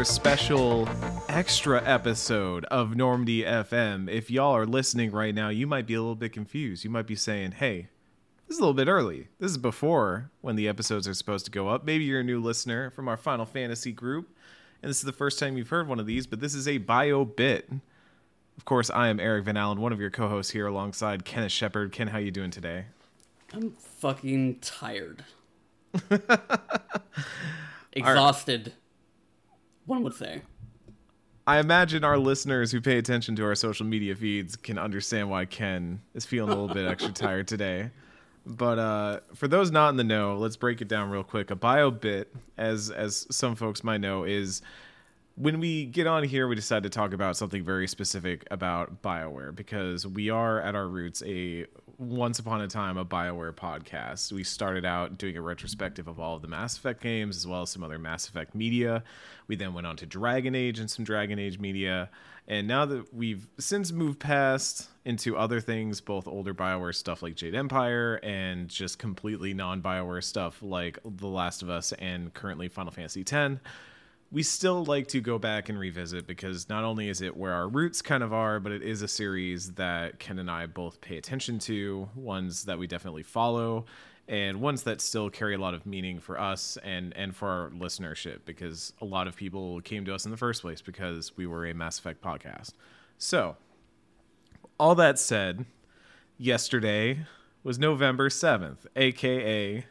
extra special, extra episode of Normandy FM. If y'all are listening right now, you might be a little bit confused. You might be saying, hey, this is a little bit early. This is before when the episodes are supposed to go up. Maybe you're a new listener from our Final Fantasy group, and this is the first time you've heard one of these, but this is a bio bit. Of course, I am Eric Van Allen, one of your co-hosts here alongside Kenneth Shepard. Ken, how you doing today? I'm fucking tired. Exhausted, one would say. I imagine our listeners who pay attention to our social media feeds can understand why Ken is feeling a little bit extra tired today. But uh, for those not in the know, let's break it down real quick. A bio bit, as as some folks might know, is when we get on here, we decide to talk about something very specific about BioWare because we are at our roots a once upon a time a BioWare podcast. We started out doing a retrospective of all of the Mass Effect games as well as some other Mass Effect media. We then went on to Dragon Age and some Dragon Age media. And now that we've since moved past into other things, both older BioWare stuff like Jade Empire and just completely non BioWare stuff like The Last of Us and currently Final Fantasy X we still like to go back and revisit because not only is it where our roots kind of are, but it is a series that Ken and I both pay attention to, ones that we definitely follow, and ones that still carry a lot of meaning for us and and for our listenership because a lot of people came to us in the first place because we were a Mass Effect podcast. So, all that said, yesterday was November 7th, aka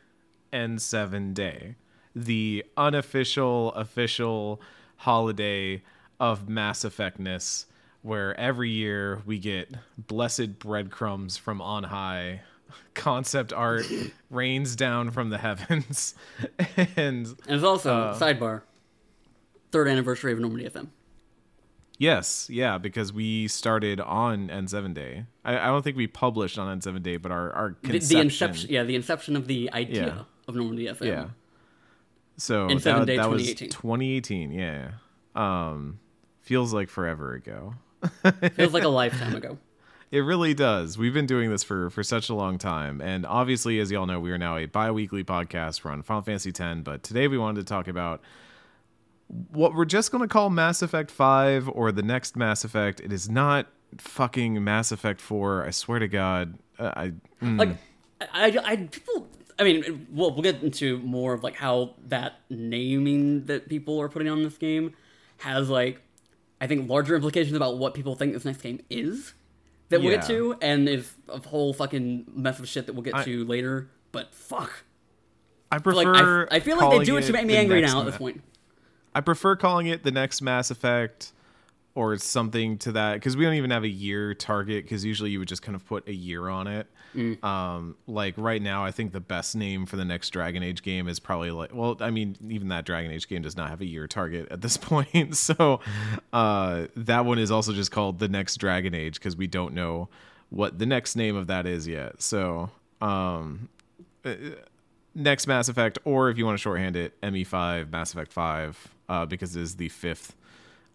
N7 Day the unofficial official holiday of Mass Effectness, where every year we get blessed breadcrumbs from on high. Concept art rains down from the heavens, and, and it's also uh, sidebar third anniversary of Normandy FM. Yes, yeah, because we started on N7 Day. I, I don't think we published on N7 Day, but our our the, the, inception, yeah, the inception of the idea yeah. of Normandy FM. Yeah, so in that, day, that 2018. was 2018. Yeah. Um, feels like forever ago. feels like a lifetime ago. It really does. We've been doing this for for such a long time, and obviously, as y'all know, we are now a bi-weekly podcast run Final Fantasy X. But today, we wanted to talk about what we're just going to call Mass Effect Five or the next Mass Effect. It is not fucking Mass Effect Four. I swear to God. Uh, I mm. like. I, I I mean, we'll we'll get into more of like how that naming that people are putting on this game has like I think larger implications about what people think this next game is that we'll yeah. get to, and is a whole fucking mess of shit that we'll get I, to later. But fuck, I prefer. Like, I, I feel like they do it to make me angry now at this point. I prefer calling it the next Mass Effect or something to that because we don't even have a year target because usually you would just kind of put a year on it mm. um like right now i think the best name for the next dragon age game is probably like well i mean even that dragon age game does not have a year target at this point so uh that one is also just called the next dragon age because we don't know what the next name of that is yet so um uh, next mass effect or if you want to shorthand it me5 mass effect 5 uh because it is the fifth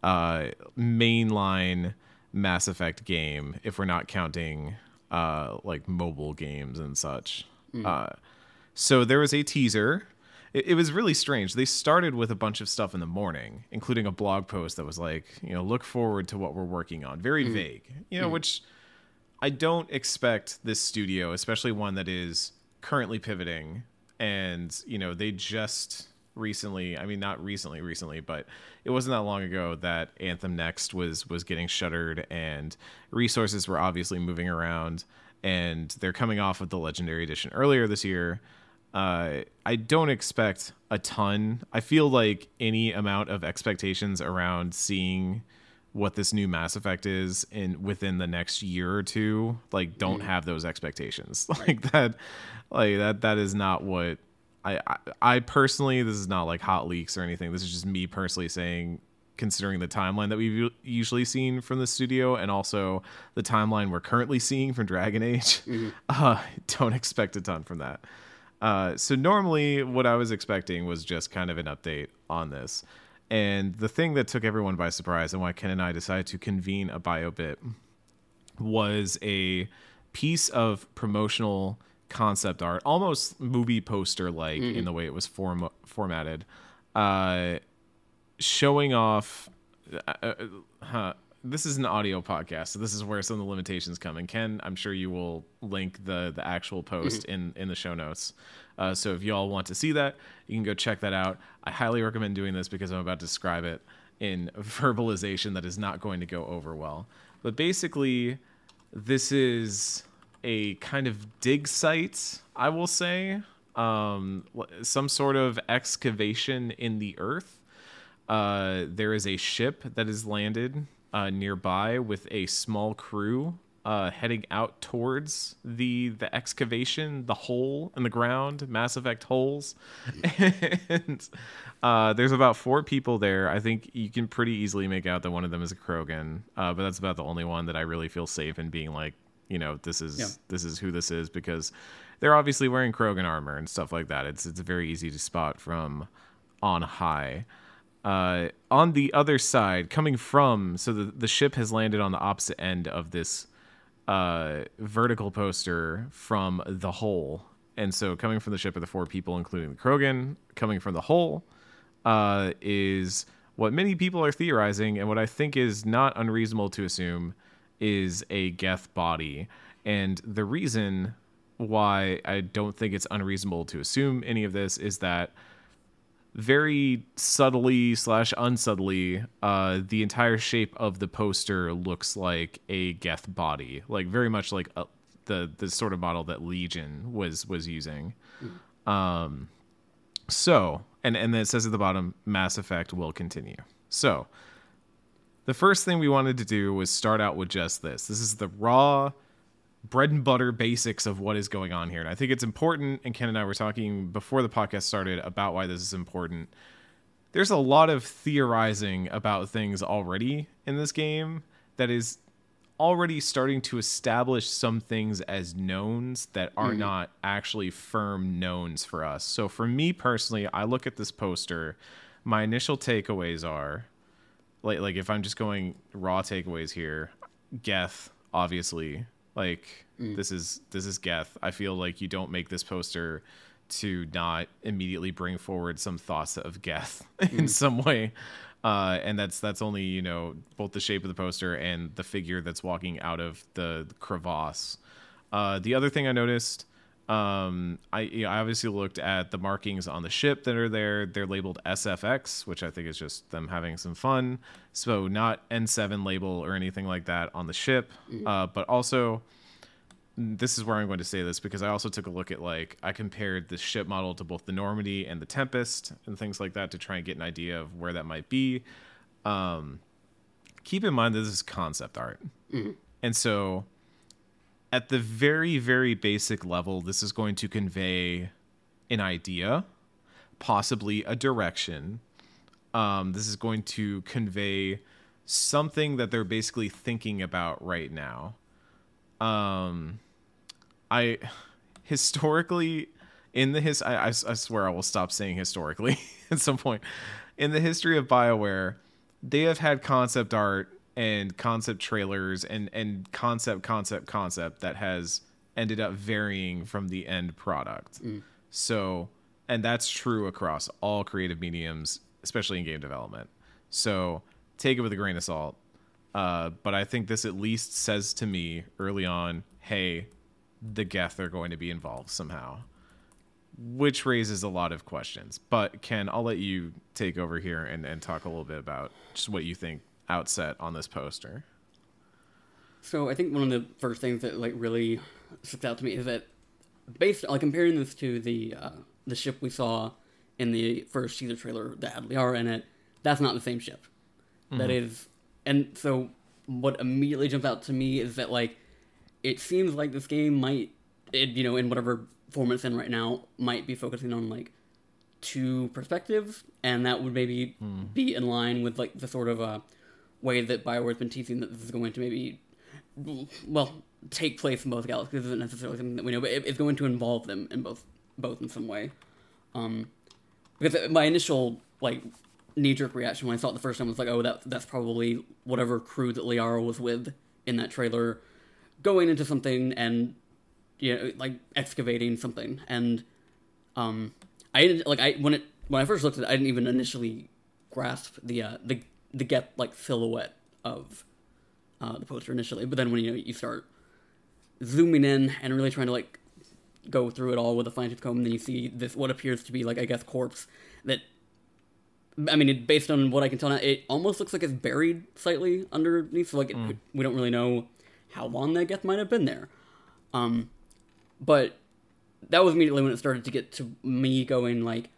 uh, mainline Mass Effect game if we're not counting uh, like mobile games and such. Mm. Uh, so there was a teaser. It, it, was really strange. They started with a bunch of stuff in the morning, including a blog post that was like, you know, look forward to what we're working on. Very mm. vague, you know, mm. which I don't expect this studio, especially one that is currently pivoting and, you know, they just recently i mean not recently recently but it wasn't that long ago that anthem next was was getting shuttered and resources were obviously moving around and they're coming off of the legendary edition earlier this year. Uh, i don't expect a ton. I feel like any amount of expectations around seeing what this new mass effect is in within the next year or two like don't mm. have those expectations. Like that like that that is not what I, I, personally, this is not like hot leaks or anything. This is just me personally saying, considering the timeline that we've usually seen from the studio, and also the timeline we're currently seeing from Dragon Age, mm-hmm. uh, don't expect a ton from that. Uh, so normally, what I was expecting was just kind of an update on this, and the thing that took everyone by surprise and why Ken and I decided to convene a bio bit was a piece of promotional concept art, almost movie poster like mm-hmm. in the way it was form- formatted. Uh, showing off. Uh, uh, huh, this is an audio podcast, so this is where some of the limitations come. And Ken, I'm sure you will link the the actual post mm-hmm. in in the show notes. Uh, so if you all want to see that, you can go check that out. I highly recommend doing this because I'm about to describe it in verbalization that is not going to go over well. But basically, this is a kind of dig site, I will say, um, some sort of excavation in the earth. Uh, there is a ship that is landed uh, nearby with a small crew uh, heading out towards the the excavation, the hole in the ground, Mass Effect holes, and uh, there's about four people there. I think you can pretty easily make out that one of them is a Krogan, uh, but that's about the only one that I really feel safe in being like, you know, this is yeah. this is who this is because they're obviously wearing Krogan armor and stuff like that. It's it's very easy to spot from on high. Uh, on the other side, coming from so the the ship has landed on the opposite end of this uh, vertical poster from the hole. And so, coming from the ship are the four people, including the Krogan. Coming from the hole uh, is what many people are theorizing, and what I think is not unreasonable to assume is a Geth body. And the reason why I don't think it's unreasonable to assume any of this is that very subtly slash unsubtly, uh, the entire shape of the poster looks like a Geth body, like very much like a, uh, the the sort of model that Legion was was using. Um, so and and then it says at the bottom, Mass Effect will continue. So the first thing we wanted to do was start out with just this. This is the raw bread and butter basics of what is going on here. And I think it's important, and Ken and I were talking before the podcast started about why this is important. There's a lot of theorizing about things already in this game that is already starting to establish some things as knowns that are mm not actually firm knowns for us. So for me personally, I look at this poster, my initial takeaways are like like if I'm just going raw takeaways here, Geth obviously like mm. this is this is Geth. I feel like you don't make this poster to not immediately bring forward some thoughts of Geth mm. in some way. Uh, and that's that's only you know both the shape of the poster and the figure that's walking out of the crevasse. Uh, the other thing I noticed, um, I, you know, I obviously looked at the markings on the ship that are there. They're labeled SFX, which I think is just them having some fun. So not N7 label or anything like that on the ship, mm. uh, but also this is where I'm going to say this because I also took a look at like I compared the ship model to both the Normandy and the Tempest and things like that to try and get an idea of where that might be. Um, keep in mind this is concept art, mm-hmm. and so at the very very basic level, this is going to convey an idea, possibly a direction. Um, this is going to convey something that they're basically thinking about right now. Um, I historically in the his I, I, I swear I will stop saying historically at some point in the history of BioWare, they have had concept art and concept trailers and and concept concept concept that has ended up varying from the end product. Mm. So, and that's true across all creative mediums, especially in game development. So, take it with a grain of salt. Uh, but I think this at least says to me early on, hey, the Geth are going to be involved somehow, which raises a lot of questions. But Ken, I'll let you take over here and, and talk a little bit about just what you think outset on this poster. So I think one of the first things that like really sticks out to me is that based like comparing this to the uh, the ship we saw in the first teaser trailer that had Liara in it, that's not the same ship. Mm-hmm. That is, and so what immediately jumps out to me is that like it seems like this game might, it, you know, in whatever form it's in right now, might be focusing on like two perspectives, and that would maybe mm. be in line with like the sort of uh, way that Bioware's been teasing that this is going to maybe, well, take place in both galaxies isn't necessarily something that we know, but it, it's going to involve them in both both in some way. Um, because my initial like knee jerk reaction when I saw it the first time was like, oh, that that's probably whatever crew that Liara was with in that trailer going into something and you know like excavating something and um I like I when it when I first looked at it I didn't even initially grasp the uh, the the Geth like silhouette of uh, the poster initially, but then when you know you start zooming in and really trying to like go through it all with a fine tooth comb, and then you see this what appears to be like I guess corpse that. I mean, it, based on what I can tell now, it almost looks like it's buried slightly underneath. So like, it, we don't really know how long that geth might have been there. Um, but that was immediately when it started to get to me going like,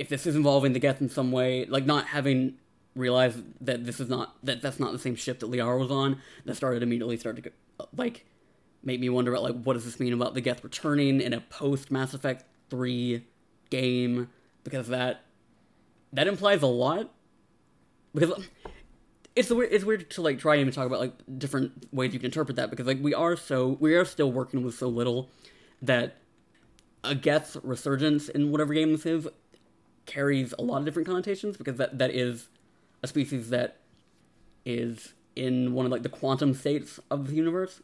if this is involving the geth in some way, like not having realized that this is not that that's not the same ship that Liara was on. That started immediately started to go, like make me wonder about like what does this mean about the geth returning in a post Mass Effect three game because that that implies a lot because it's weird it's weird to like try and talk about like different ways you can interpret that because like we are so we are still working with so little that a geth's resurgence in whatever game this is carries a lot of different connotations because that that is a species that is in one of like the quantum states of the universe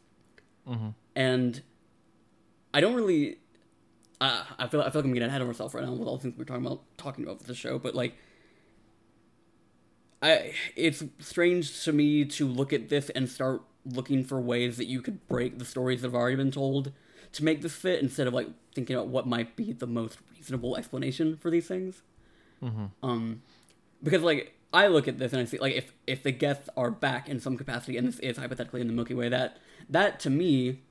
and I don't really. Uh, I feel I feel like I'm getting ahead of myself right now with all the things we're talking about talking about for the show, but like, I it's strange to me to look at this and start looking for ways that you could break the stories that have already been told to make this fit instead of like thinking about what might be the most reasonable explanation for these things. Um, because like I look at this and I see like if if the guests are back in some capacity and this is hypothetically in the Milky Way, that that to me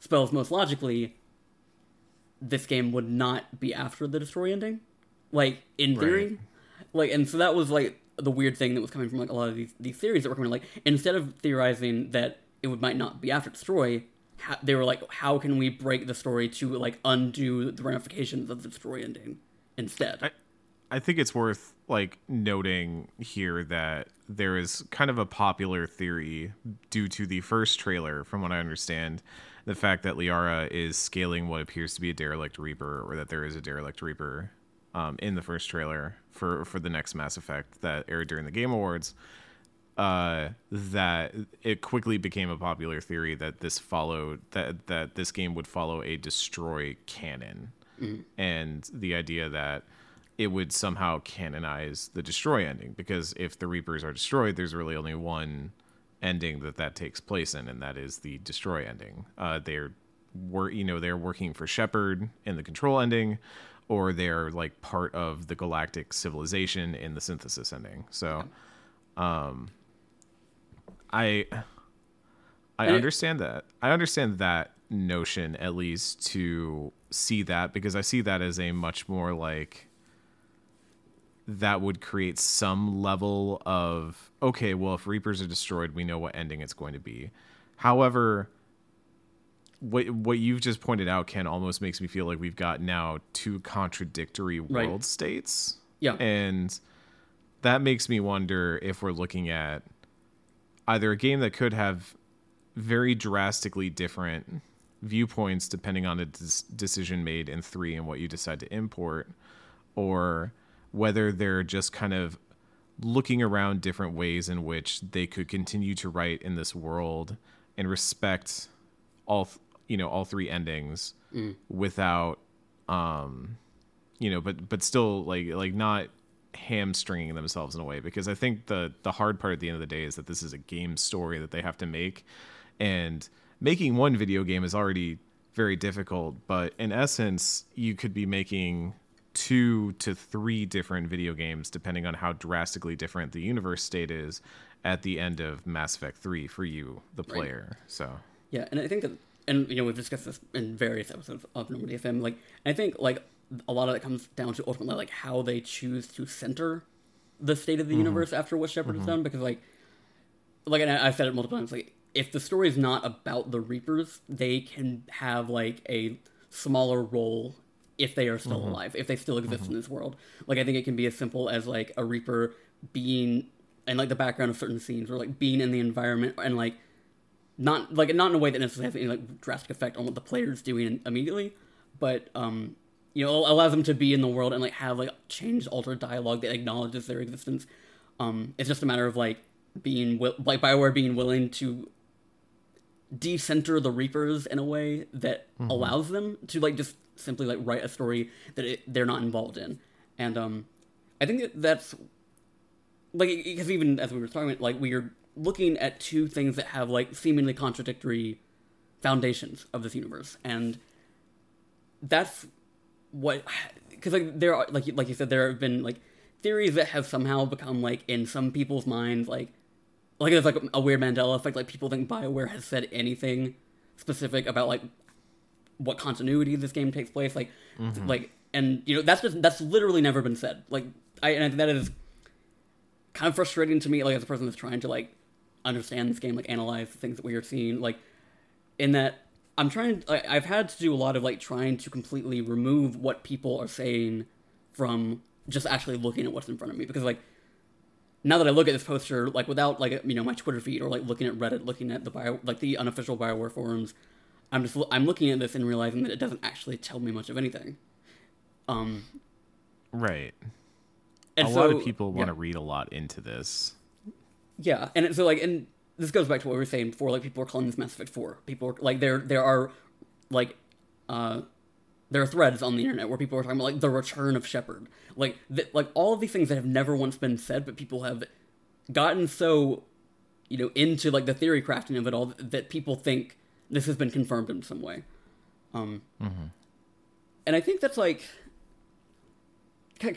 spells most logically this game would not be after the destroy ending. Like in theory, Right. like and so that was like the weird thing that was coming from like a lot of these these theories that were coming. Like instead of theorizing that it would might not be after destroy, how, they were like, how can we break the story to like undo the ramifications of the destroy ending instead? I, I think it's worth like noting here that there is kind of a popular theory due to the first trailer, from what I understand, the fact that Liara is scaling what appears to be a derelict Reaper, or that there is a derelict Reaper um, in the first trailer for for the next Mass Effect that aired during the Game Awards. Uh, that it quickly became a popular theory that this followed that that this game would follow a destroy canon, and the idea that it would somehow canonize the destroy ending because if the reapers are destroyed there's really only one ending that that takes place in and that is the destroy ending. Uh they're were you know they're working for Shepard in the control ending or they're like part of the galactic civilization in the synthesis ending. So um i i And understand that. I understand that notion at least to see that because i see that as a much more like that would create some level of okay well if reapers are destroyed we know what ending it's going to be however what what you've just pointed out ken almost makes me feel like we've got now two contradictory Right. world states Yeah. and that makes me wonder if we're looking at either a game that could have very drastically different viewpoints depending on a des- decision made in 3 and what you decide to import or whether they're just kind of looking around different ways in which they could continue to write in this world and respect all th- you know all three endings without um you know but but still like like not hamstringing themselves in a way because i think the the hard part at the end of the day is that this is a game story that they have to make and making one video game is already very difficult but in essence you could be making two to three different video games depending on how drastically different the universe state is at the end of mass effect 3 for you the player so Yeah, and I think that, and you know, we've discussed this in various episodes of Normandy FM. Like, I think like a lot of it comes down to ultimately like how they choose to center the state of the mm-hmm. universe after what Shepard has mm-hmm. done. Because like, like, I, I've said it multiple times. Like, if the story is not about the Reapers, they can have like a smaller role if they are still alive, if they still exist in this world. Like, I think it can be as simple as like a Reaper being in like the background of certain scenes, or like being in the environment, and like not like not in a way that necessarily has any like drastic effect on what the player is doing immediately, but um, you know, allows them to be in the world and like have like changed, altered dialogue that acknowledges their existence. Um, it's just a matter of like being wi- like Bioware being willing to decenter the Reapers in a way that allows them to like just simply like write a story that it, they're not involved in, and um, I think that that's like because even as we were talking, like we are looking at two things that have like seemingly contradictory foundations of this universe, and that's what because like there are like like you said there have been like theories that have somehow become like in some people's minds like like there's like a weird Mandela effect like people think Bioware has said anything specific about like what continuity this game takes place like mm-hmm. like and you know that's just that's literally never been said. Like I and I think that is kind of frustrating to me like as a person that's trying to like understand this game like analyze the things that we are seeing like in that i'm trying like, i've had to do a lot of like trying to completely remove what people are saying from just actually looking at what's in front of me because like now that i look at this poster like without like you know my twitter feed or like looking at reddit looking at the bio like the unofficial bioware forums i'm just i'm looking at this and realizing that it doesn't actually tell me much of anything um Right. and a so, lot of people want to yeah. read a lot into this. Yeah, and so like, and this goes back to what we were saying before. Like, people are calling this Mass Effect Four. People are, like there there are like uh there are threads on the internet where people are talking about like the return of Shepard. Like th- like all of these things that have never once been said, but people have gotten so you know into like the theory crafting of it all that people think this has been confirmed in some way. Um, and I think that's like we're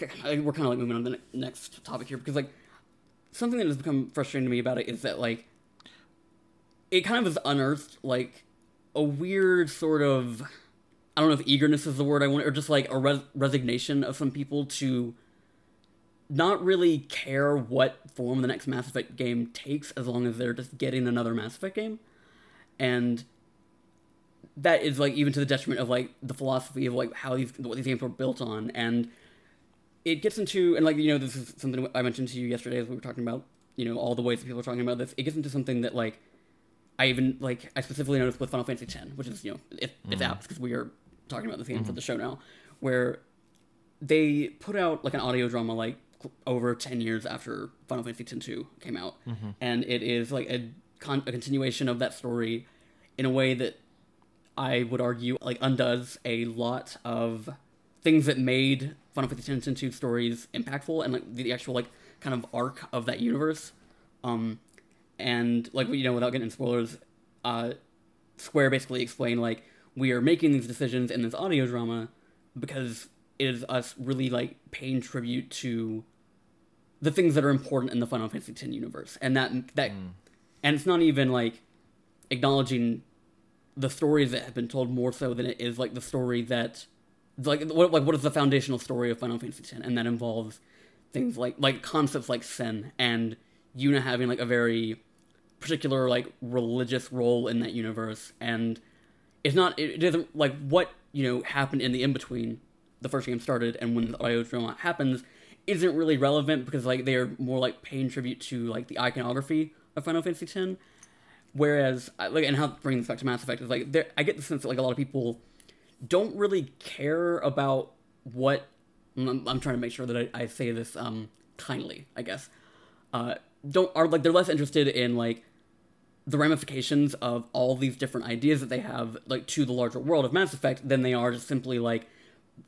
kind of like moving on to the next topic here because like something that has become frustrating to me about it is that like it kind of has unearthed like a weird sort of I don't know if eagerness is the word I want or just like a res- resignation of some people to not really care what form the next Mass Effect game takes as long as they're just getting another Mass Effect game. And that is like even to the detriment of like the philosophy of like how these what these games were built on. And it gets into and like you know this is something I mentioned to you yesterday as we were talking about you know all the ways that people are talking about this. It gets into something that like I even like I specifically noticed with Final Fantasy X which is you know it, it's mm-hmm. apt because we are talking about this game for the show now where they put out like an audio drama like over 10 years after Final Fantasy X 2 came out. And it is like a, con- a continuation of that story in a way that I would argue like undoes a lot of things that made Final Fantasy X and 2 stories impactful and like the actual like kind of arc of that universe. Um, and like you know, without getting spoilers, uh, Square basically explained like we are making these decisions in this audio drama because it is us really like paying tribute to the things that are important in the Final Fantasy X universe, and that that, hmm. and it's not even like acknowledging the stories that have been told more so than it is like the story that like what like what is the foundational story of Final Fantasy X, and that involves things like like concepts like Sin and Yuna having like a very particular like religious role in that universe, and it's not it, doesn't like what you know happened in the in between the first game started and when the audio drama happens isn't really relevant because like they are more like paying tribute to like the iconography of Final Fantasy X. Whereas, like, and how to bring this back to Mass Effect is like, there, I get the sense that like a lot of people don't really care about what. I'm, I'm trying to make sure that I, I say this um, kindly, I guess. Uh, don't are like they're less interested in like the ramifications of all these different ideas that they have like to the larger world of Mass Effect than they are just simply like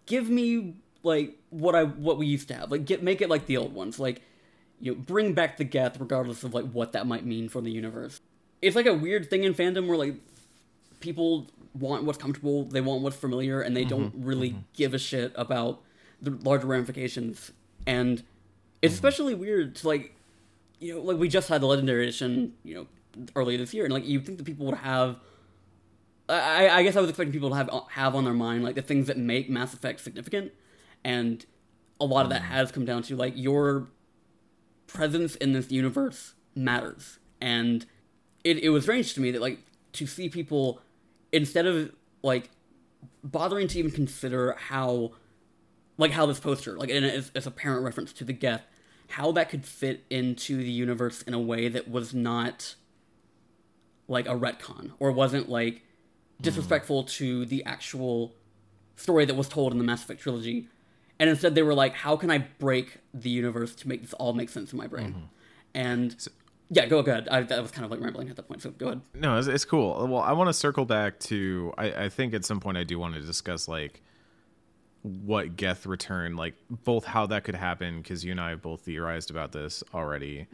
give me like what I what we used to have. Like get make it like the old ones. Like you know bring back the Geth regardless of like what that might mean for the universe. It's like a weird thing in fandom where like people want what's comfortable, they want what's familiar, and they mm-hmm. don't really mm-hmm. give a shit about the larger ramifications. And it's mm-hmm. especially weird to like, you know, like we just had the legendary edition, you know, earlier this year, and like you think that people would have. I, I guess I was expecting people to have have on their mind like the things that make Mass Effect significant, and a lot of that mm. has come down to like your presence in this universe matters, and it, it was strange to me that like to see people instead of like bothering to even consider how like how this poster like and it's, it's a parent reference to the Geth how that could fit into the universe in a way that was not like a retcon or wasn't like disrespectful to the actual story that was told in the Mass Effect trilogy. And instead they were like how can i break the universe to make this all make sense in my brain? And yeah go ahead. I, that was kind of like rambling at that point so go ahead. No, it's, it's cool. Well, I want to circle back to. I, I think at some point I do want to discuss like what Geth return, like both how that could happen, because you and I have both theorized about this already,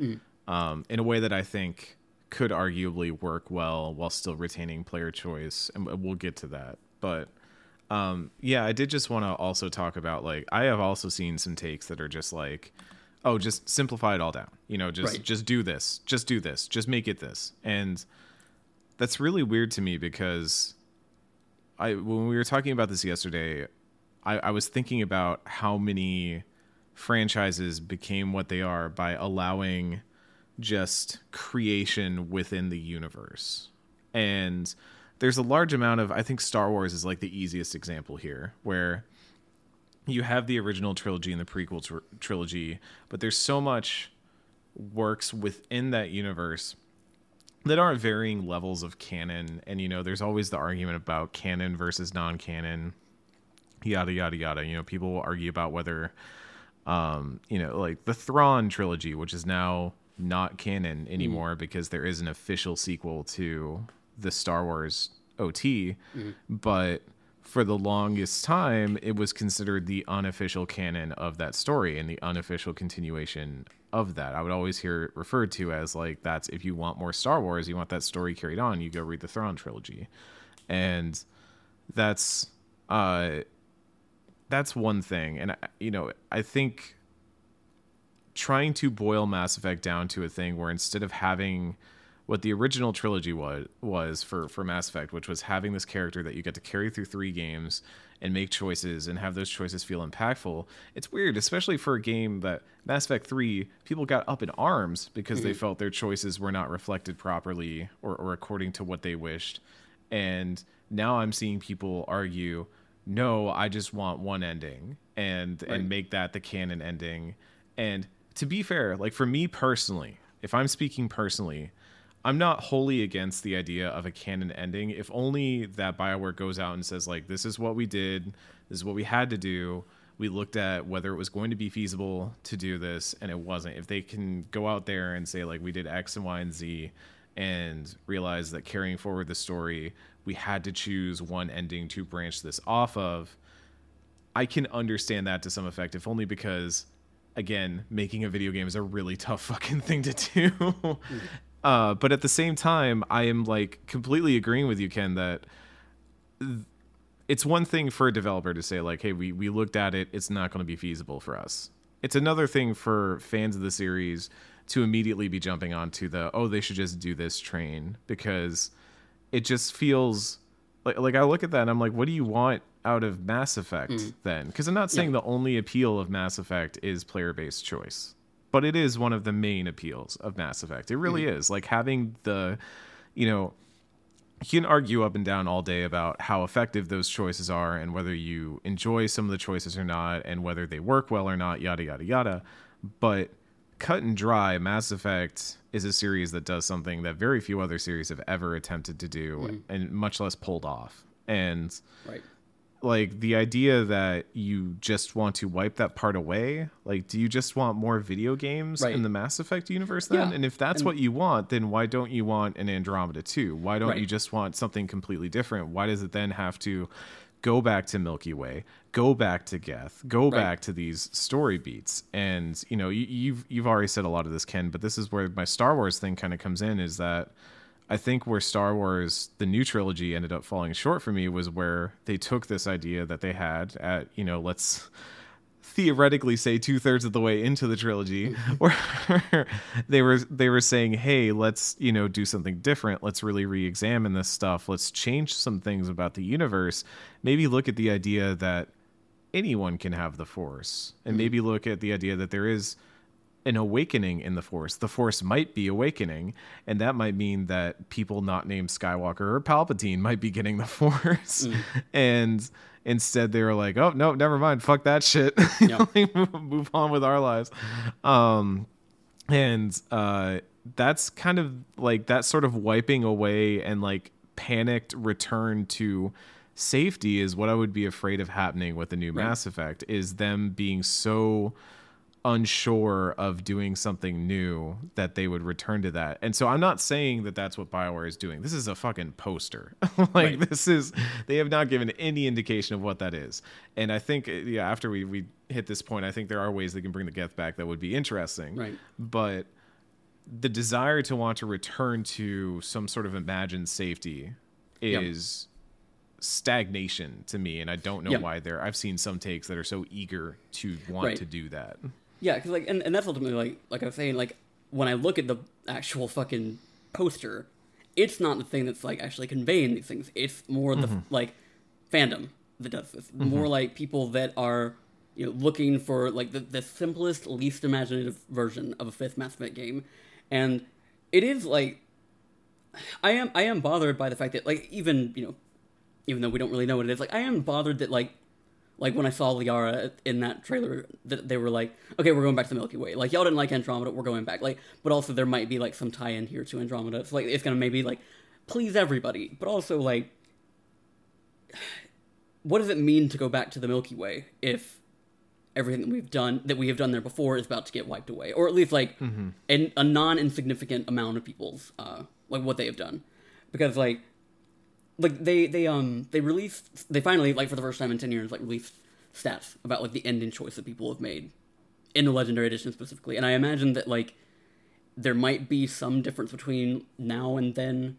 um, in a way that I think could arguably work well while still retaining player choice, and we'll get to that. But um, yeah, I did just want to also talk about like I have also seen some takes that are just like, oh, just simplify it all down. You know, just Right. just do this, just do this, just make it this, and that's really weird to me because I when we were talking about this yesterday, I, I was thinking about how many franchises became what they are by allowing just creation within the universe. And there's a large amount of I think Star Wars is like the easiest example here where you have the original trilogy and the prequel tr- trilogy, but there's so much works within that universe that are varying levels of canon and you know there's always the argument about canon versus non-canon yada yada yada you know people will argue about whether um you know like the Thrawn trilogy which is now not canon mm. anymore because there is an official sequel to the Star Wars OT mm-hmm. but for the longest time it was considered the unofficial canon of that story and the unofficial continuation of that. I would always hear it referred to as like that's if you want more Star Wars, you want that story carried on, you go read the Thrawn trilogy. And that's uh that's one thing and I- you know, I think trying to boil Mass Effect down to a thing where instead of having what the original trilogy was was for for Mass Effect, which was having this character that you get to carry through three games and make choices and have those choices feel impactful. It's weird, especially for a game that Mass Effect 3 people got up in arms because they mm-hmm. felt their choices were not reflected properly or, or according to what they wished. And now I'm seeing people argue, no, I just want one ending and Right. and make that the canon ending. And to be fair, like for me personally, if I'm speaking personally, I'm not wholly against the idea of a canon ending. If only that Bioware goes out and says, like, this is what we did, this is what we had to do. We looked at whether it was going to be feasible to do this, and it wasn't. If they can go out there and say, like, we did X and Y and Z, and realize that carrying forward the story, we had to choose one ending to branch this off of, I can understand that to some effect, if only because, again, making a video game is a really tough fucking thing to do. uh, but at the same time, I am like completely agreeing with you, Ken, that th- it's one thing for a developer to say like, "Hey, we we looked at it; it's not going to be feasible for us." It's another thing for fans of the series to immediately be jumping onto the, "Oh, they should just do this" train because it just feels like like I look at that and I'm like, what do you want out of Mass Effect hmm. then? Because I'm not saying the only appeal of Mass Effect is player based choice, but it is one of the main appeals of Mass Effect. It really hmm. is like having the, you know. You can argue up and down all day about how effective those choices are and whether you enjoy some of the choices or not and whether they work well or not, yada, yada, yada. But cut and dry, Mass Effect is a series that does something that very few other series have ever attempted to do hmm. and much less pulled off. And Right. Like the idea that you just want to wipe that part away, like do you just want more video games Right. in the Mass Effect universe then? Yeah. And if that's what you want, then why don't you want an Andromeda 2? Why don't Right. you just want something completely different? Why does it then have to go back to Milky Way, go back to Geth, go Right. back to these story beats? And you know, you, you've you've already said a lot of this, Ken, but this is where my Star Wars thing kind of comes in. Is that I think where Star Wars, the new trilogy, ended up falling short for me was where they took this idea that they had at, you know, let's theoretically say two thirds of the way into the trilogy, where they were they were saying, "Hey, let's you know do something different. Let's really re-examine this stuff. Let's change some things about the universe. Maybe look at the idea that anyone can have the Force, and mm-hmm. maybe look at the idea that there is." An awakening in the force. The force might be awakening and that might mean that people not named skywalker or palpatine might be getting the force. And instead they were like oh no never mind. Fuck that shit. Like, move, move on with our lives. Um and uh that's kind of like that sort of wiping away and like panicked return to safety is what i would be afraid of happening with the new mass effect is them being so unsure of doing something new that they would return to that. And so I'm not saying that that's what BioWare is doing. This is a fucking poster. like Right. this is they have not given any indication of what that is. And I think uh, yeah, after we we hit this point, I think there are ways they can bring the Geth back that would be interesting. Right. But the desire to want to return to some sort of imagined safety is stagnation to me and I don't know Yeah. why they're I've seen some takes that are so eager to want Right. to do that. Yeah, because like, and, and that's ultimately like, like I was saying, like when I look at the actual fucking poster, it's not the thing that's like actually conveying these things. It's more the mm-hmm. like fandom that does this. Mm-hmm. More like people that are you know looking for like the, the simplest, least imaginative version of a fifth Mass Effect game, and it is like I am I am bothered by the fact that like even you know even though we don't really know what it is, like I am bothered that like like when I saw Liara in that trailer, that they were like, okay, we're going back to the Milky Way. Like y'all didn't like Andromeda, we're going back. Like, but also there might be like some tie-in here to Andromeda. It's like it's gonna maybe like please everybody, but also like, what does it mean to go back to the Milky Way if everything that we've done that we have done there before is about to get wiped away, or at least like an, a non-insignificant amount of people's uh like what they have done, because like like they they um they released they finally like for the first time in 10 years like released stats about like the ending choice that people have made in the legendary edition specifically. And i imagine that like there might be some difference between now and then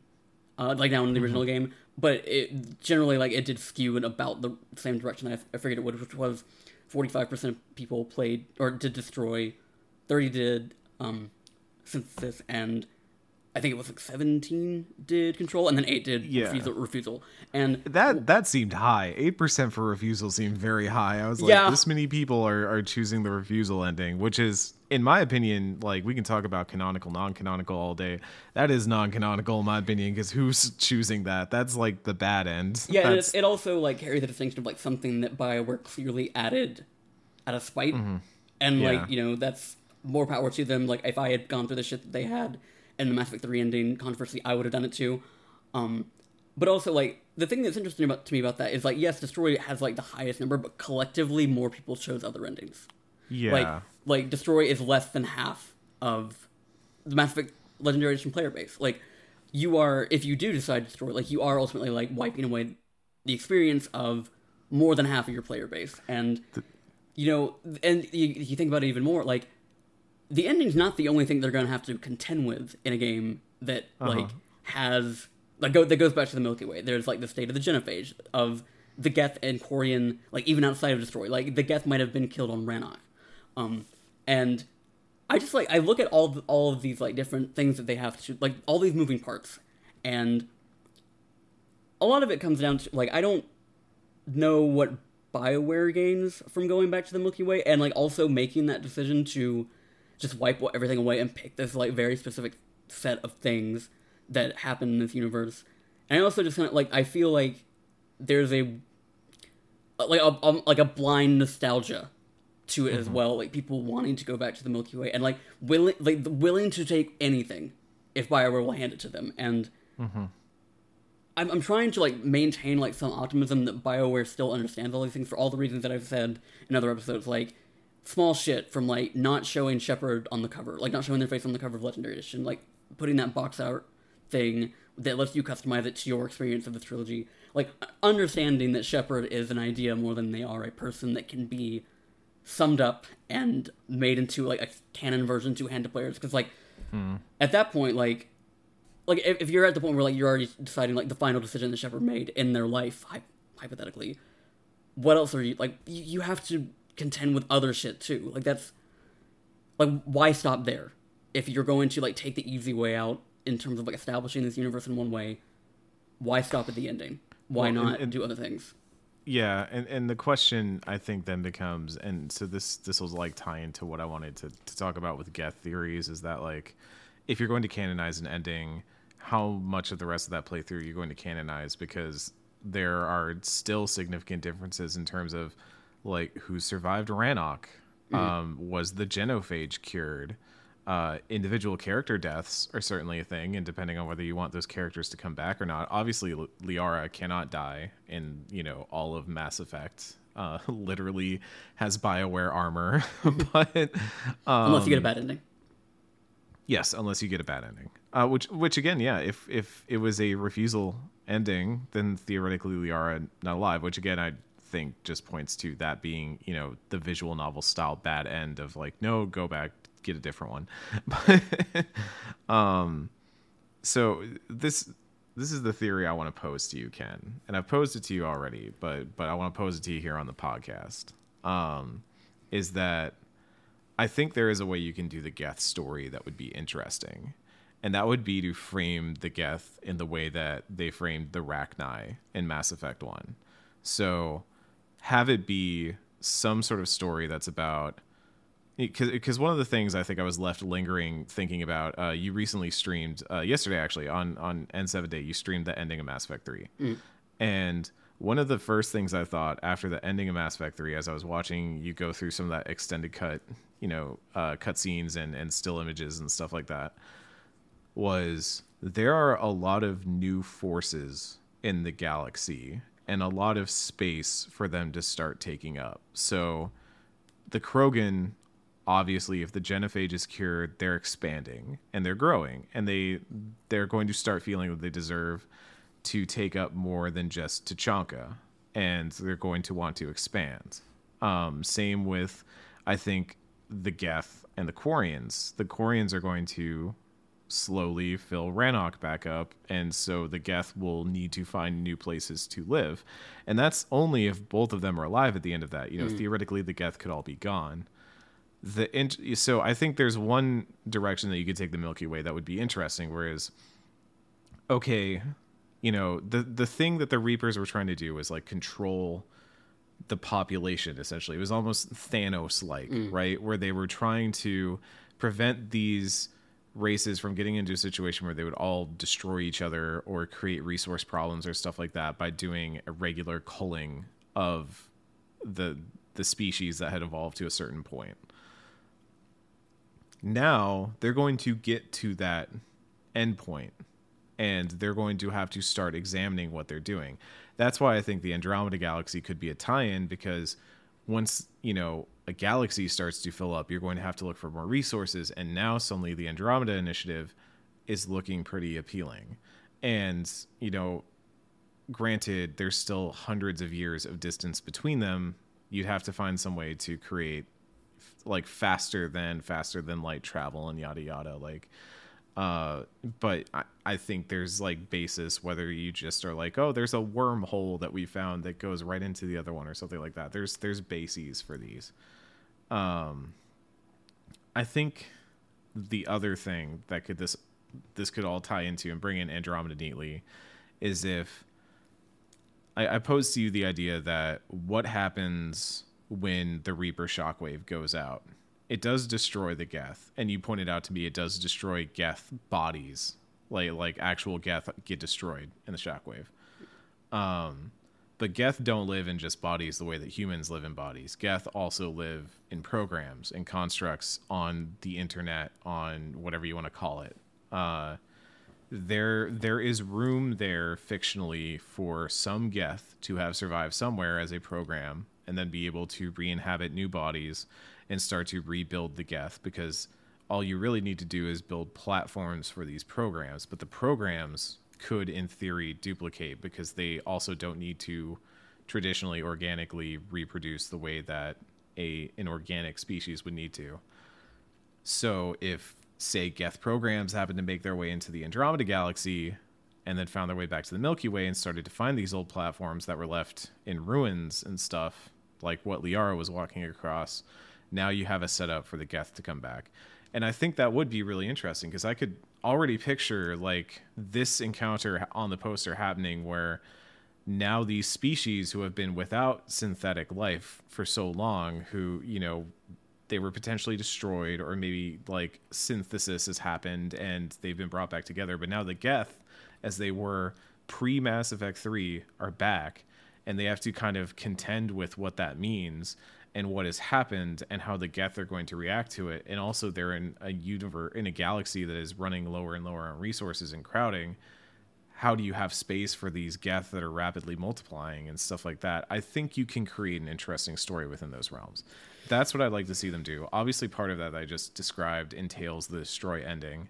uh like now in the original game but it generally like it did skew in about the same direction i, I figured it would which was 45% of people played or did destroy 30 did um synthesis and I think it was like 17 did control, and then 8 did Yeah. refusal, refusal. And That that seemed high. Eight percent for refusal seemed very high. I was like, Yeah. this many people are, are choosing the refusal ending, which is, in my opinion, like we can talk about canonical, non-canonical all day. That is non-canonical in my opinion, because who's choosing that? That's like the bad end. yeah, and it, it also like carries the distinction of like something that Bioware clearly added out of spite, and Mm-hmm. Yeah. like you know that's more power to them. Like if I had gone through the shit that they had in the Mass Effect 3 ending controversy, I would have done it too. Um, but also like the thing that's interesting about to me about that is like yes, Destroy has like the highest number, but collectively more people chose other endings. yeah. Like like Destroy is less than half of the Mass Effect Legendary Edition player base. Like you are if you do decide to destroy, like you are ultimately like wiping away the experience of more than half of your player base. And you know, and you, you think about it even more, like the ending's not the only thing they're going to have to contend with in a game that like has like go that goes back to the Milky Way. There's like the state of the genophage of the Geth and Quarian, like even outside of Destroy, like the Geth might have been killed on Rannoch, um, and I just like I look at all the, all of these like different things that they have to like all these moving parts, and a lot of it comes down to like I don't know what Bioware gains from going back to the Milky Way, and like also making that decision to just wipe everything away and pick this like very specific set of things that happen in this universe. And I also just kind of like I feel like there's a like a um, like a blind nostalgia to it as well, like people wanting to go back to the Milky Way and like willing like willing to take anything if Bioware will hand it to them. And I'm, I'm trying to like maintain like some optimism that Bioware still understands all these things for all the reasons that I've said in other episodes, like small shit from like not showing Shepard on the cover, like not showing their face on the cover of Legendary Edition, like putting that box art thing that lets you customize it to your experience of the trilogy, like understanding that Shepard is an idea more than they are a person that can be summed up and made into like a canon version to hand to players. Because like hmm. at that point like like if, if you're at the point where like you're already deciding like the final decision that Shepard made in their life hy- hypothetically what else are you like you, you have to contend with other shit too. Like that's like why stop there? If you're going to like take the easy way out in terms of like establishing this universe in one way why stop at the ending? Why Well, not and- do other things? Yeah, and, and the question I think then becomes, and so this this was like tie into what I wanted to, to talk about with Geth theories is that like, if you're going to canonize an ending, how much of the rest of that playthrough are you going to canonize? Because there are still significant differences in terms of like who survived Rannoch, um, was the genophage cured? Uh, individual character deaths are certainly a thing, and depending on whether you want those characters to come back or not. Obviously, L- Liara cannot die in you know all of Mass Effect uh, literally has Bioware armor, but um, Unless you get a bad ending. Yes, unless you get a bad ending. Uh, which, which again, yeah, if if it was a refusal ending, then theoretically Liara not alive. Which again, I think just points to that being, you know, the visual novel style bad end of like, no, go back, get a different one. But, um, so this this is the theory I want to pose to you, Ken, and I've posed it to you already, but but I want to pose it to you here on the podcast. Um, is that I think there is a way you can do the Geth story that would be interesting. And that would be to frame the Geth in the way that they framed the Rachni in Mass Effect 1. So have it be some sort of story that's about because one of the things I think I was left lingering thinking about, uh, you recently streamed uh, yesterday actually on on N7 Day. You streamed the ending of Mass Effect 3, Mm. and one of the first things I thought after the ending of Mass Effect 3, as I was watching you go through some of that extended cut, you know, uh, cut scenes and and still images and stuff like that, was there are a lot of new forces in the galaxy and a lot of space for them to start taking up. So the Krogan obviously if the genophage is cured they're expanding and they're growing and they they're going to start feeling that they deserve to take up more than just Tuchanka and they're going to want to expand um, same with i think the geth and the quarians the quarians are going to slowly fill rannoch back up and so the geth will need to find new places to live. And that's only if both of them are alive at the end of that. You know hmm. theoretically the geth could all be gone. The int- so I think there's one direction that you could take the Milky Way that would be interesting. Whereas, okay, you know the the thing that the Reapers were trying to do was like control the population. Essentially, it was almost Thanos like, hmm. right, where they were trying to prevent these races from getting into a situation where they would all destroy each other or create resource problems or stuff like that by doing a regular culling of the the species that had evolved to a certain point now they're going to get to that endpoint and they're going to have to start examining what they're doing. That's why I think the Andromeda Galaxy could be a tie-in because once, you know, a galaxy starts to fill up, you're going to have to look for more resources and now suddenly the Andromeda initiative is looking pretty appealing. And, you know, granted there's still hundreds of years of distance between them, you'd have to find some way to create like faster than faster than light travel and yada yada like uh but I, I think there's like basis whether you just are like oh there's a wormhole that we found that goes right into the other one or something like that there's there's bases for these um i think the other thing that could this this could all tie into and bring in andromeda neatly is if I, I pose to you the idea that what happens when the Reaper shockwave goes out. It does destroy the Geth, and you pointed out to me it does destroy Geth bodies, like like actual Geth get destroyed in the shockwave. Um, but Geth don't live in just bodies the way that humans live in bodies. Geth also live in programs and constructs on the internet, on whatever you want to call it. Uh, there there is room there fictionally for some Geth to have survived somewhere as a program and then be able to re-inhabit new bodies and start to rebuild the Geth because all you really need to do is build platforms for these programs, but the programs could in theory duplicate because they also don't need to traditionally organically reproduce the way that a an organic species would need to. So if say Geth programs happen to make their way into the Andromeda galaxy and then found their way back to the Milky Way and started to find these old platforms that were left in ruins and stuff, like what Liara was walking across, now you have a setup for the Geth to come back. And I think that would be really interesting because I could already picture like this encounter on the poster happening where now these species who have been without synthetic life for so long who you know they were potentially destroyed or maybe like synthesis has happened and they've been brought back together but now the geth as they were pre mass effect 3 are back and they have to kind of contend with what that means and what has happened and how the geth are going to react to it. And also they're in a universe in a galaxy that is running lower and lower on resources and crowding. How do you have space for these geth that are rapidly multiplying and stuff like that? I think you can create an interesting story within those realms. That's what i'd like to see them do. Obviously part of that i just described entails the destroy ending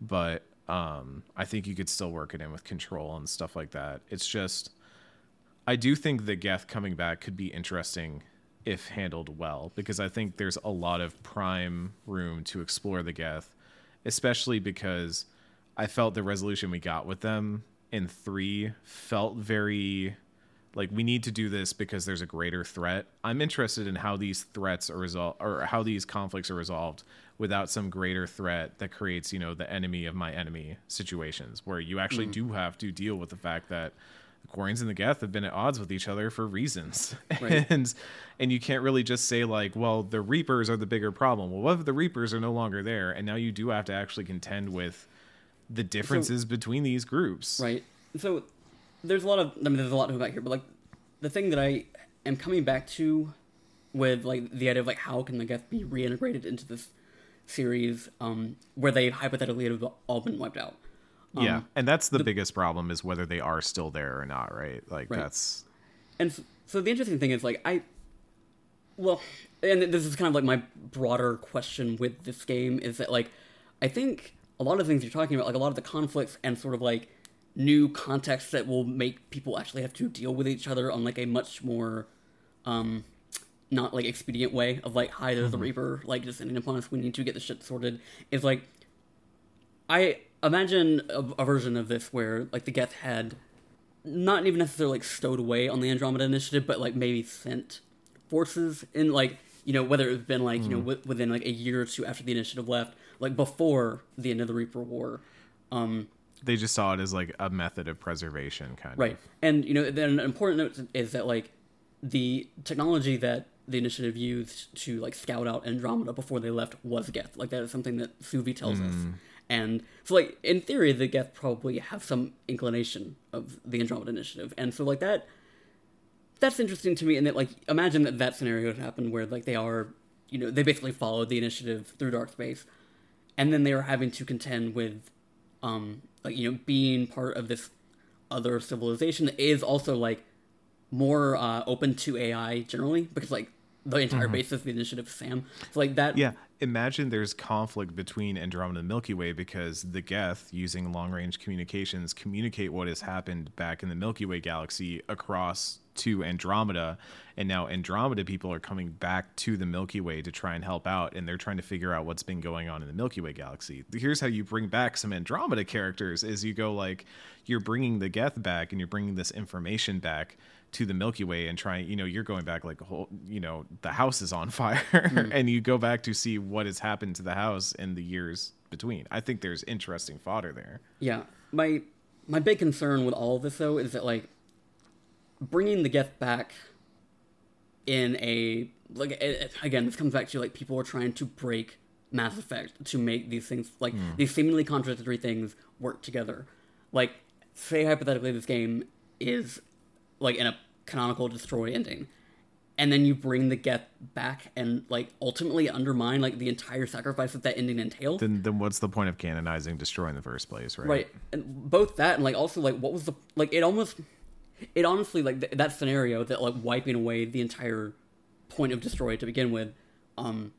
but um, i think you could still work it in with control and stuff like that. It's just i do think the geth coming back could be interesting if handled well because i think there's a lot of prime room to explore the geth especially because I felt the resolution we got with them in three felt very like we need to do this because there's a greater threat. I'm interested in how these threats are resolved or how these conflicts are resolved without some greater threat that creates, you know, the enemy of my enemy situations where you actually mm-hmm. do have to deal with the fact that the Quarians and the Geth have been at odds with each other for reasons. Right. and and you can't really just say like, well, the Reapers are the bigger problem. Well, what if the Reapers are no longer there and now you do have to actually contend with the differences so, between these groups. Right. So there's a lot of I mean there's a lot to go back here, but like the thing that I am coming back to with like the idea of like how can the Geth be reintegrated into this series um where they hypothetically have all been wiped out. Um, yeah, and that's the, the, biggest problem is whether they are still there or not, right? Like right. that's and so, so the interesting thing is like I well, and this is kind of like my broader question with this game is that like I think a lot of things you're talking about, like a lot of the conflicts and sort of like new contexts that will make people actually have to deal with each other on like a much more um not like expedient way of like hi there's mm-hmm. the reaper like descending upon us we need to get the shit sorted is like i imagine a, a, version of this where like the geth had not even necessarily like stowed away on the andromeda initiative but like maybe sent forces in like you know whether it's been like mm. you know mm-hmm. w- within like a year or two after the initiative left like before the end of the Reaper War. Um, they just saw it as like a method of preservation, kind right. of. Right, and you know, then an important note is that like the technology that the initiative used to like scout out Andromeda before they left was Geth. Like that is something that Suvi tells mm. us. And so, like in theory, the Geth probably have some inclination of the Andromeda initiative, and so like that. That's interesting to me, and that like imagine that that scenario would happen where like they are, you know, they basically followed the initiative through dark space, and then they were having to contend with um like you know being part of this other civilization that is also like more uh, open to AI generally because like the entire mm-hmm. basis of the initiative Sam. So like that Yeah. Imagine there's conflict between Andromeda and Milky Way because the Geth, using long range communications, communicate what has happened back in the Milky Way galaxy across to Andromeda, and now Andromeda people are coming back to the Milky Way to try and help out, and they're trying to figure out what's been going on in the Milky Way galaxy. Here's how you bring back some Andromeda characters: is you go like you're bringing the Geth back, and you're bringing this information back to the Milky Way and trying, you know, you're going back like a whole, you know, the house is on fire, mm. and you go back to see what has happened to the house in the years between. I think there's interesting fodder there. Yeah, my my big concern with all of this though is that like bringing the Geth back in a like it, again this comes back to like people are trying to break Mass Effect to make these things like mm. these seemingly contradictory things work together. Like say hypothetically this game is like in a canonical destroy ending and then you bring the Geth back and like ultimately undermine like the entire sacrifice that that ending entailed. Then, then what's the point of canonizing destroy in the first place, right? Right, and both that and like also like what was the like it almost it honestly like th- that scenario that like wiping away the entire point of destroy to begin with um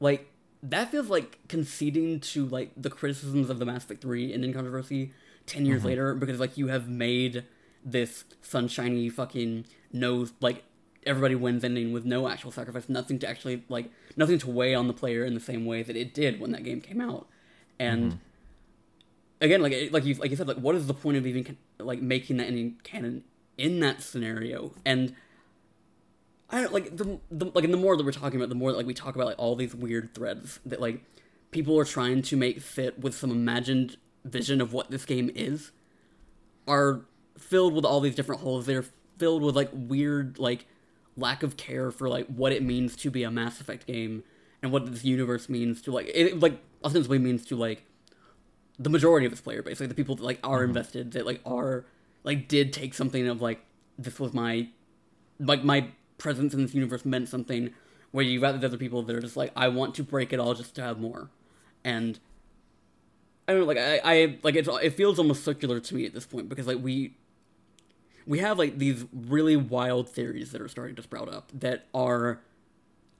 like that feels like conceding to like the criticisms of the mass effect 3 ending controversy 10 years mm-hmm. later because like you have made this sunshiny fucking no like everybody wins ending with no actual sacrifice nothing to actually like nothing to weigh on the player in the same way that it did when that game came out and mm-hmm again, like like you like you said, like what is the point of even like making that ending canon in that scenario? And I don't like the, the like and the more that we're talking about, the more like we talk about like all these weird threads that like people are trying to make fit with some imagined vision of what this game is, are filled with all these different holes. They're filled with like weird like lack of care for like what it means to be a Mass Effect game and what this universe means to like it like ostensibly means to like the majority of its player base, like the people that like are mm-hmm. invested, that like are like did take something of like this was my like my presence in this universe meant something. Where you got other people that are just like I want to break it all just to have more, and I don't know, like I, I like it. It feels almost circular to me at this point because like we we have like these really wild theories that are starting to sprout up that are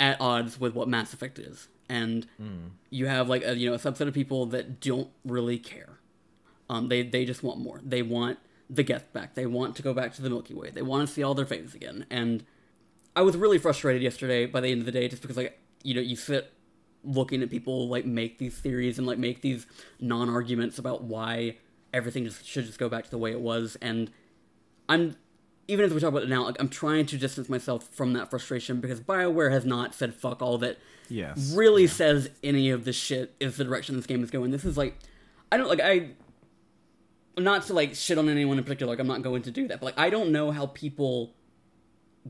at odds with what Mass Effect is, and Hmm. you have like a you know a subset of people that don't really care. Um, they they just want more. They want the Geth back. They want to go back to the Milky Way. They want to see all their faves again. And I was really frustrated yesterday by the end of the day, just because like you know you sit looking at people like make these theories and like make these non-arguments about why everything just should just go back to the way it was and i'm even as we talk about it now like i'm trying to distance myself from that frustration because bioware has not said fuck all that Yes. really says any of this shit is the direction this game is going. This is like i don't like i not to like shit on anyone in particular like i'm not going to do that but like i don't know how people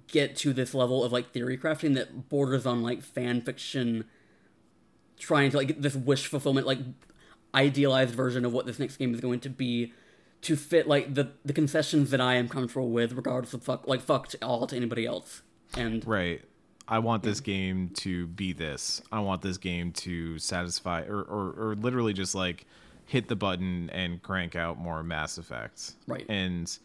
get to this level of like theory crafting that borders on like fan fiction trying to like get this wish fulfillment like idealized version of what this next game is going to be to fit like the the concessions that I am comfortable with regardless of fuck like fuck to all to anybody else and Right. I want this game to be this. I want this game to satisfy or, or, or literally just like hit the button and crank out more Mass Effects. Right. And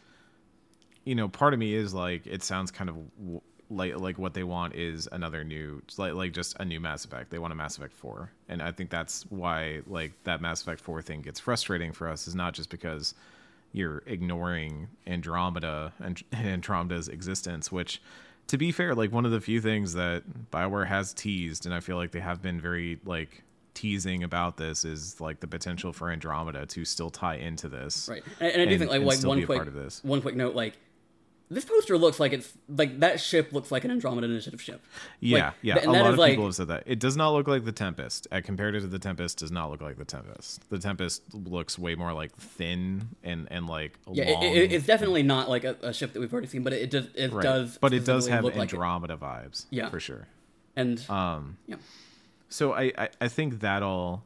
you know, part of me is like it sounds kind of w- like like what they want is another new like like just a new Mass Effect. They want a Mass Effect 4. And I think that's why like that Mass Effect 4 thing gets frustrating for us is not just because you're ignoring Andromeda and Andromeda's existence, which to be fair, like one of the few things that Bioware has teased, and I feel like they have been very like teasing about this is like the potential for Andromeda to still tie into this. right and, and I do And- think like like one quick part of this. one quick note like this poster looks like it's like that ship looks like an Andromeda Initiative ship Yeah, Like, yeah. th- a lot of like- people have said that. It does not look like the Tempest. Uh, compared to the Tempest, does not look like the Tempest. The Tempest looks way more like thin and and like yeah long. it, it, it's definitely not like a, a ship that we've already seen but it, it does it right. does but it does have look like. Andromeda vibes. Yeah. for sure. and Um, yeah So I, I, I think that all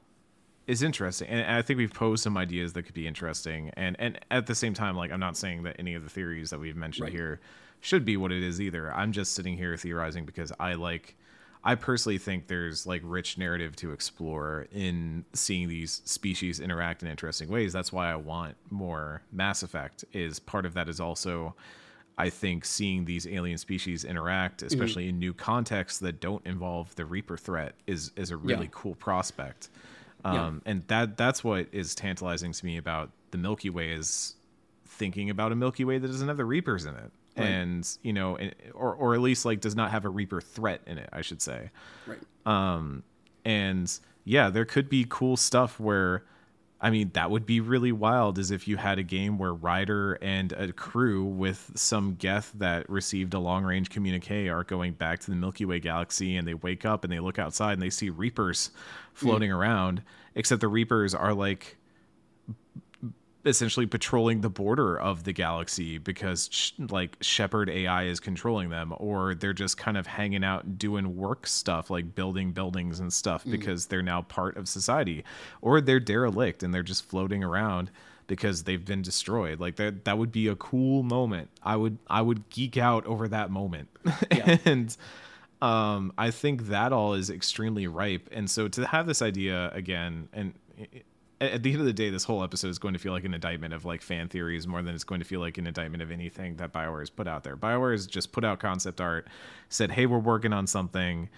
is interesting, and I think we've posed some ideas that could be interesting, and and at the same time, like I'm not saying that any of the theories that we've mentioned Right. here should be what it is either. I'm just sitting here theorizing because I like. I personally think there's like rich narrative to explore in seeing these species interact in interesting ways. That's why I want more Mass Effect. Is part of that is also I think seeing these alien species interact, mm-hmm. especially in new contexts that don't involve the Reaper threat, is is a really Yeah. cool prospect. Yeah. Um, And that that's what is tantalizing to me about the Milky Way is thinking about a Milky Way that doesn't have the Reapers in it, Right. and you know, and- or or at least like does not have a Reaper threat in it, I should say right and yeah there could be cool stuff where i mean that would be really wild as if you had a game where ryder and a crew with some geth that received a long range communique are going back to the milky way galaxy and they wake up and they look outside and they see reapers hmm. floating around except the reapers are like essentially patrolling the border of the galaxy because sh- like Shepard AI is controlling them or they're just kind of hanging out doing work stuff like building buildings and stuff because they're now part of society. Or they're derelict and they're just floating around because they've been destroyed. Like that that would be a cool moment. I would i would geek out over that moment. Yeah. and um i think that all is extremely ripe. And so to have this idea again and at the end of the day, this whole episode is going to feel like an indictment of like fan theories more than it's going to feel like an indictment of anything that Bioware has put out there. Bioware has just put out concept art, said, "Hey, we're working on something.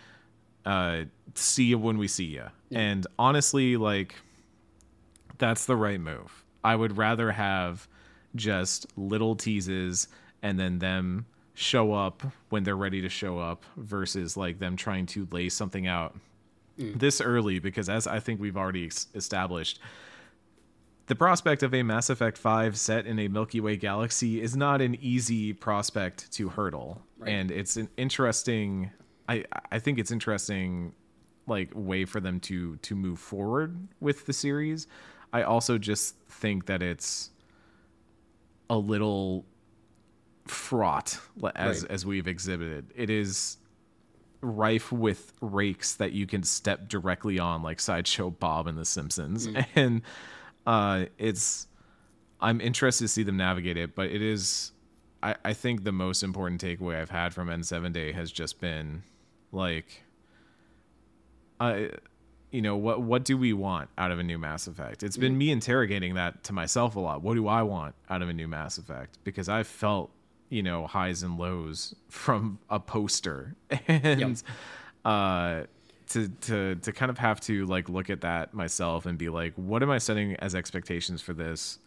Uh, see you when we see you." And honestly, like that's the right move. I would rather have just little teases and then them show up when they're ready to show up versus like them trying to lay something out Mm. this early because as I think we've already established the prospect of a Mass Effect 5 set in a Milky Way galaxy is not an easy prospect to hurdle. Right. And it's an interesting I I think it's interesting like way for them to to move forward with the series. I also just think that it's a little fraught as Right. as we've exhibited. It is rife with rakes that you can step directly on like sideshow bob in the simpsons and uh it's i'm interested to see them navigate it but it is i i think the most important takeaway i've had from n7 day has just been like i you know what what do we want out of a new Mass Effect? It's been me interrogating that to myself a lot. What do I want out of a new Mass Effect? Because I've felt you know highs and lows from a poster. And Yep. uh to to to kind of have to like look at that myself and be like what am i setting as expectations for this?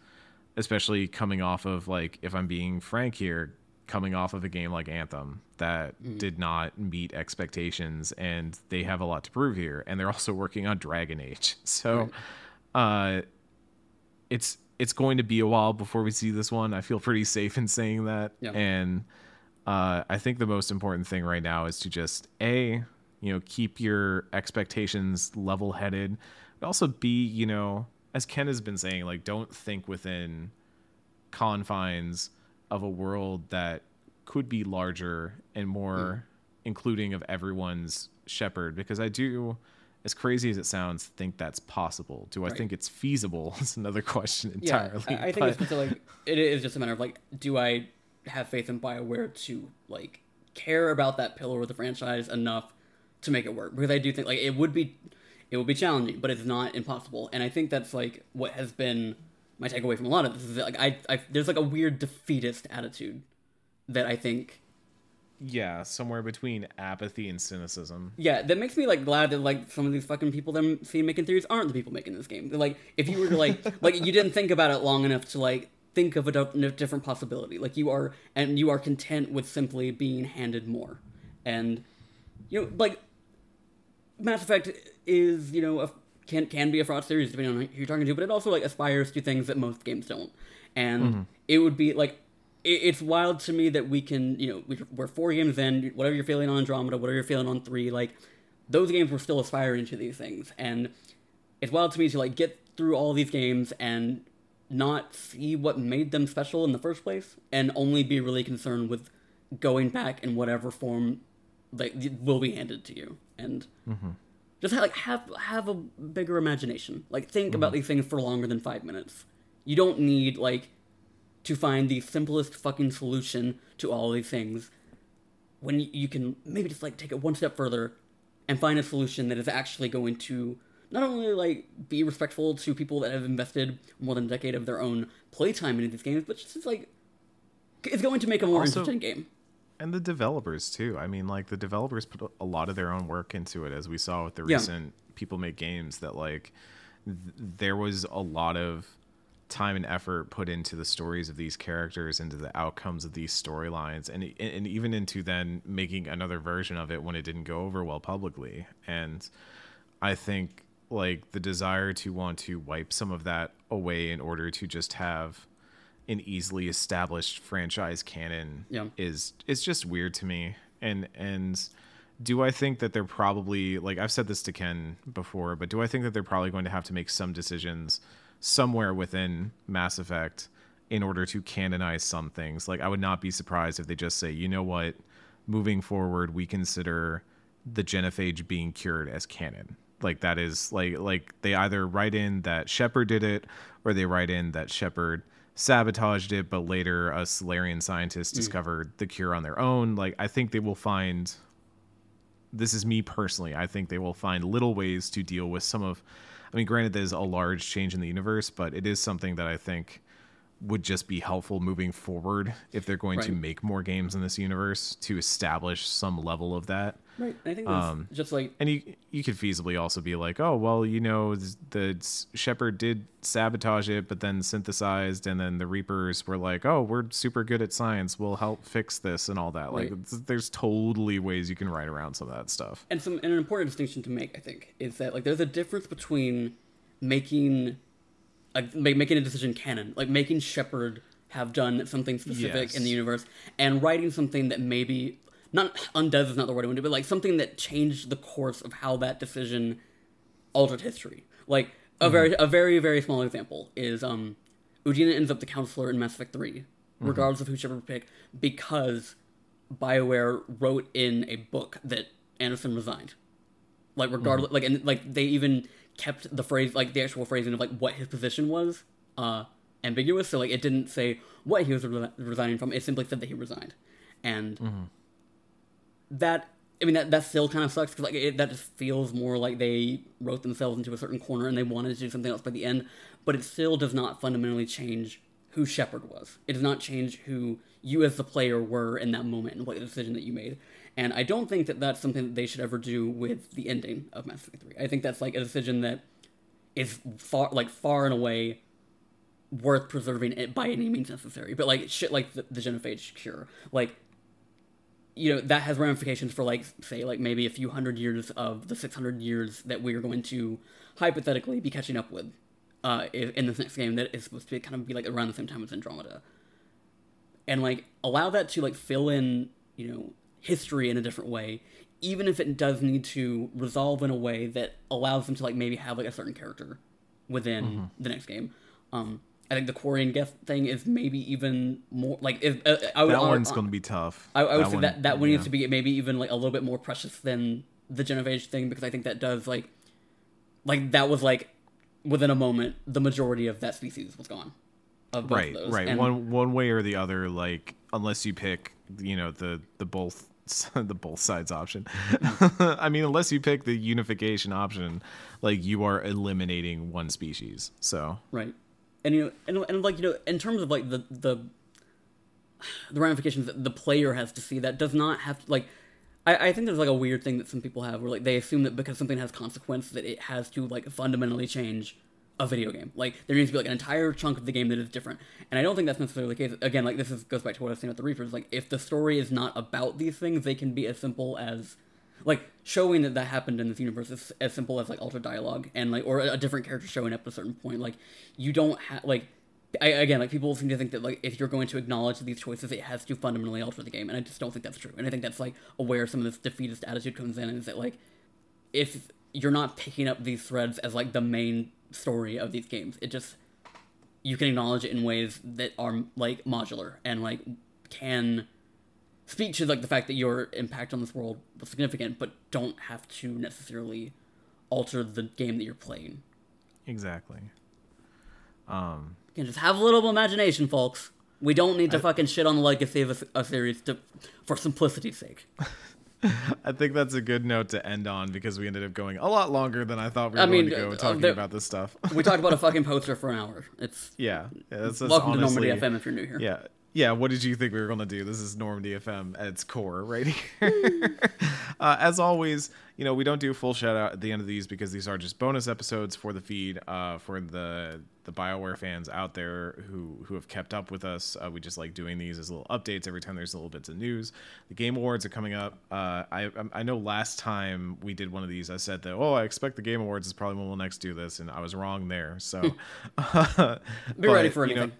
Especially coming off of like if i'm being frank here coming off of a game like anthem that did not meet expectations and they have a lot to prove here and they're also working on dragon age. So uh it's it's going to be a while before we see this one. I feel pretty safe in saying that. Yeah. and uh, I think the most important thing right now is to just a you know keep your expectations level headed, but also b you know as Ken has been saying like don't think within confines of a world that could be larger and more including of everyone's Shepard because I do as crazy as it sounds think that's possible. Do I think it's feasible? Is another question Yeah, entirely. I, I think it's like it is just a matter of like, do I have faith in Bioware to like care about that pillar of the franchise enough to make it work? Because I do think like it would be, it would be challenging, but it's not impossible. And I think that's like what has been my takeaway from a lot of this is that, like I, I there's like a weird defeatist attitude that I think yeah, somewhere between apathy and cynicism. Yeah, that makes me like glad that like some of these fucking people that I'm seeing making theories aren't the people making this game. They're, like, if you were to like, like you didn't think about it long enough to like think of a different possibility. Like you are, and you are content with simply being handed more, and you know, like Mass Effect is you know a, can can be a fraud series depending on who you're talking to, but it also like aspires to things that most games don't, and mm-hmm. it would be like it's wild to me that we can you know we- we're four games in, whatever you're feeling on Andromeda, whatever you're feeling on three, like those games were still aspiring to these things, and it's wild to me to like get through all these games and not see what made them special in the first place, and only be really concerned with going back in whatever form like will be handed to you, and mm-hmm. just ha- like have have a bigger imagination. Like think about mm-hmm. these things for longer than five minutes. You don't need like to find the simplest fucking solution to all these things when you can maybe just like take it one step further and find a solution that is actually going to not only like be respectful to people that have invested more than a decade of their own playtime into these games, but just like it's going to make a more Also- interesting game. and the developers too. I mean, like the developers put a lot of their own work into it, as we saw with the Yeah. recent people make games. That like th- there was a lot of time and effort put into the stories of these characters, into the outcomes of these storylines, and and even into then making another version of it when it didn't go over well publicly. And I think like the desire to want to wipe some of that away in order to just have an easily established franchise canon Yeah. is is just weird to me. And and do I think that they're probably like I've said this to Ken before, but do I think that they're probably going to have to make some decisions somewhere within Mass Effect in order to canonize some things? Like I would not be surprised if they just say, you know what, moving forward, we consider the genophage being cured as canon. Like that is like like they either write in that Shepard did it, or they write in that Shepard sabotaged it, but later a Salarian scientist hmm. discovered the cure on their own. Like I think they will find this is me personally. I think they will find little ways to deal with some of I mean, granted there's a large change in the universe, but it is something that I think would just be helpful moving forward if they're going to make more games in this universe to establish some level of that. Right. I think that's Um, just like And you you could feasibly also be like, oh well, you know, the Shepard did sabotage it, but then synthesized, and then the Reapers were like, oh, we're super good at science, we'll help fix this and all that. Like, Right. it's- there's totally ways you can write around some of that stuff. and some and an important distinction to make, I think, is that like there's a difference between making ma- making a decision canon, like making Shepard have done something specific in the universe, and writing something that maybe not undoes is not the word I want to, but like something that changed the course of how that decision altered history. Like a mm-hmm. very a very very small example is um, Udina ends up the councilor in Mass Effect 3 mm-hmm. regardless of who Shepard picked, because Bioware wrote in a book that Anderson resigned. Like regardless, mm-hmm. like and like they even kept the phrase, like the actual phrasing of like what his position was, uh, ambiguous. So like it didn't say what he was re- resigning from. It simply said that he resigned, and that I mean that that still kind of sucks because like it, that just feels more like they wrote themselves into a certain corner and they wanted to do something else by the end, but it still does not fundamentally change who Shepard was. It does not change who you as the player were in that moment and what the decision that you made. And I don't think that that's something that they should ever do with the ending of Mass Effect 3. I think that's like a decision that is far like far and away worth preserving it by any means necessary. But like shit like the, the genophage cure, like you know that has ramifications for like say like maybe a few hundred years of the 600 years that we are going to hypothetically be catching up with uh, in this next game that is supposed to be, kind of be like around the same time as Andromeda, and like allow that to like fill in you know history in a different way, even if it does need to resolve in a way that allows them to like maybe have like a certain character within mm-hmm. the next game. Um, I think the Quarian Geth thing is maybe even more like if, uh, I would, that one's uh, going to be tough. I, I would that say one, that that one yeah. needs to be maybe even like a little bit more precious than the Genophage thing because I think that does like like that was like within a moment the majority of that species was gone. Right, right. And, one one way or the other, like unless you pick you know the the both the both sides option. I mean, unless you pick the unification option, like you are eliminating one species. So right and you know, and, and like you know, in terms of like the the the ramifications that the player has to see, that does not have to like. I, I think there's like a weird thing that some people have where like they assume that because something has consequence that it has to like fundamentally change a video game. Like there needs to be like an entire chunk of the game that is different. And I don't think that's necessarily the case. Again, like this is, goes back to what I was saying about the Reapers. Like if the story is not about these things, they can be as simple as like showing that that happened in this universe is as simple as like altered dialogue and like or a different character showing up at a certain point like you don't have like I, again like people seem to think that like if you're going to acknowledge these choices it has to fundamentally alter the game and i just don't think that's true and i think that's like where some of this defeatist attitude comes in is that like if you're not picking up these threads as like the main story of these games it just you can acknowledge it in ways that are like modular and like can speak to like the fact that your impact on this world was significant, but don't have to necessarily alter the game that you're playing. Exactly. Um, you can just have a little imagination, folks. We don't need to I, fucking shit on the legacy of a, a series to, for simplicity's sake. I think that's a good note to end on because we ended up going a lot longer than I thought we were I mean, going to go uh, talking there, about this stuff. we talked about a fucking poster for an hour. It's yeah. yeah that's, that's welcome honestly, to Normandy FM if you're new here. Yeah, yeah, what did you think we were going to do? This is Normandy FM at its core, right here. uh, as always, you know, we don't do a full shout out at the end of these because these are just bonus episodes for the feed, uh, for the the Bioware fans out there who who have kept up with us. Uh, we just like doing these as little updates every time there's little bits of news. The Game Awards are coming up. Uh, I I know last time we did one of these, I said that oh I expect the Game Awards is probably when we'll next do this, and I was wrong there. So be but, ready for anything. Know,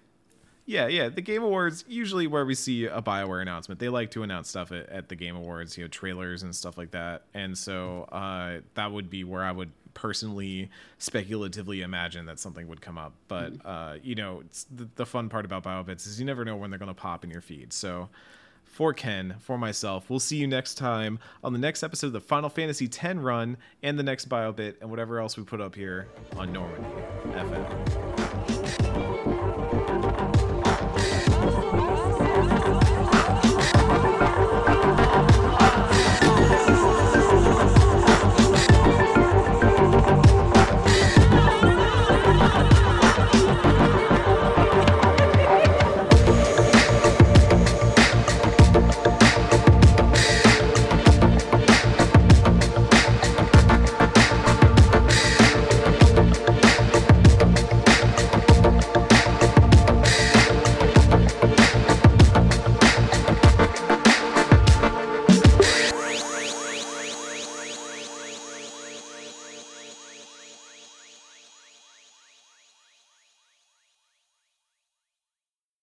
yeah, yeah. The Game Awards usually where we see a Bioware announcement. They like to announce stuff at, at the Game Awards, you know, trailers and stuff like that. And so uh, that would be where I would personally speculatively imagine that something would come up. But mm-hmm. uh, you know, the, the, fun part about BioBits is you never know when they're going to pop in your feed. So for Ken, for myself, we'll see you next time on the next episode of the Final Fantasy X run and the next BioBit and whatever else we put up here on Normandy FM.